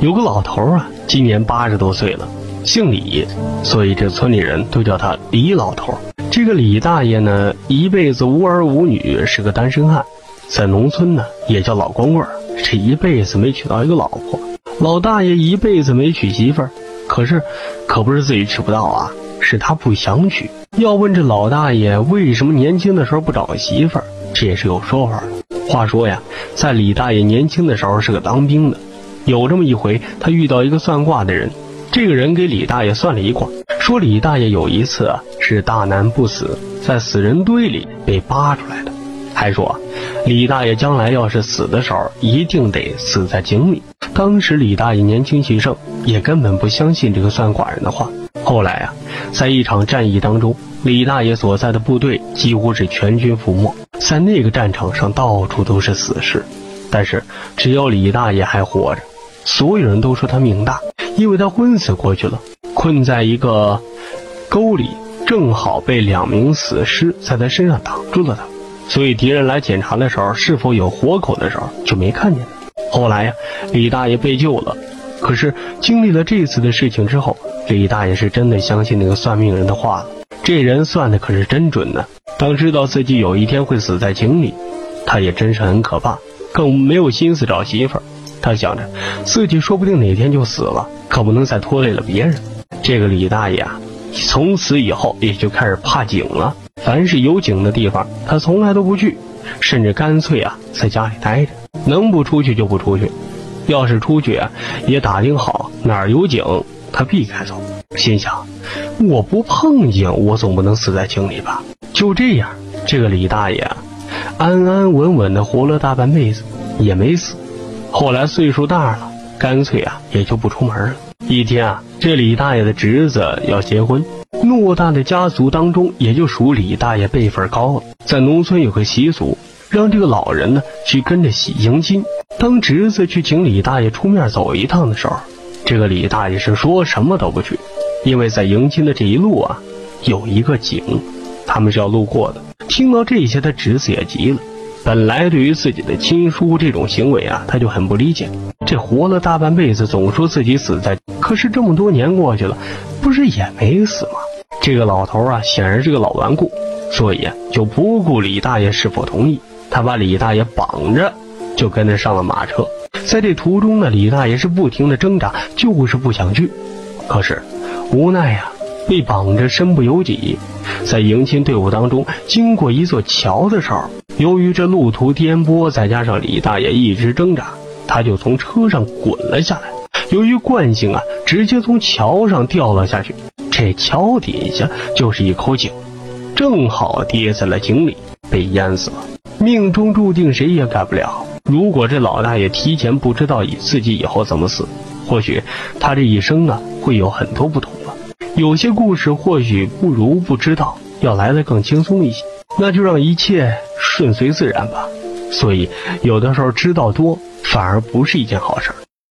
有个老头啊，今年八十多岁了，姓李，所以这村里人都叫他李老头。这个李大爷呢，一辈子无儿无女，是个单身汉，在农村呢也叫老光棍这一辈子没娶到一个老婆。老大爷一辈子没娶媳妇儿，可是可不是自己娶不到啊，是他不想娶。要问这老大爷为什么年轻的时候不找个媳妇儿，这也是有说法的。话说呀，在李大爷年轻的时候是个当兵的。有这么一回，他遇到一个算卦的人，这个人给李大爷算了一卦，说李大爷有一次啊是大难不死，在死人堆里被扒出来的，还说李大爷将来要是死的时候，一定得死在井里。当时李大爷年轻气盛，也根本不相信这个算卦人的话。后来啊，在一场战役当中，李大爷所在的部队几乎是全军覆没，在那个战场上到处都是死士，但是只有李大爷还活着。所有人都说他命大，因为他昏死过去了，困在一个沟里，正好被两名死尸在他身上挡住了他，所以敌人来检查的时候，是否有活口的时候就没看见他。后来呀，李大爷被救了，可是经历了这次的事情之后，李大爷是真的相信那个算命人的话了。这人算的可是真准呢。当知道自己有一天会死在井里，他也真是很可怕，更没有心思找媳妇儿。他想着，自己说不定哪天就死了，可不能再拖累了别人。这个李大爷啊，从此以后也就开始怕井了。凡是有井的地方，他从来都不去，甚至干脆啊在家里待着，能不出去就不出去。要是出去啊，也打听好哪儿有井，他避开走。心想，我不碰井，我总不能死在井里吧？就这样，这个李大爷啊，安安稳稳的活了大半辈子，也没死。后来岁数大了，干脆啊也就不出门了。一天啊，这李大爷的侄子要结婚，偌大的家族当中，也就属李大爷辈分高了。在农村有个习俗，让这个老人呢去跟着喜迎亲。当侄子去请李大爷出面走一趟的时候，这个李大爷是说什么都不去，因为在迎亲的这一路啊，有一个井，他们是要路过的。听到这些，他侄子也急了。本来对于自己的亲叔这种行为啊，他就很不理解。这活了大半辈子，总说自己死在，可是这么多年过去了，不是也没死吗？这个老头啊，显然是个老顽固，所以啊，就不顾李大爷是否同意，他把李大爷绑着，就跟着上了马车。在这途中呢，李大爷是不停的挣扎，就是不想去，可是无奈呀，被绑着身不由己。在迎亲队伍当中，经过一座桥的时候。由于这路途颠簸，再加上李大爷一直挣扎，他就从车上滚了下来。由于惯性啊，直接从桥上掉了下去。这桥底下就是一口井，正好跌在了井里，被淹死了。命中注定，谁也改不了。如果这老大爷提前不知道以自己以后怎么死，或许他这一生啊会有很多不同了。有些故事或许不如不知道要来的更轻松一些。那就让一切。顺随自然吧，所以有的时候知道多反而不是一件好事。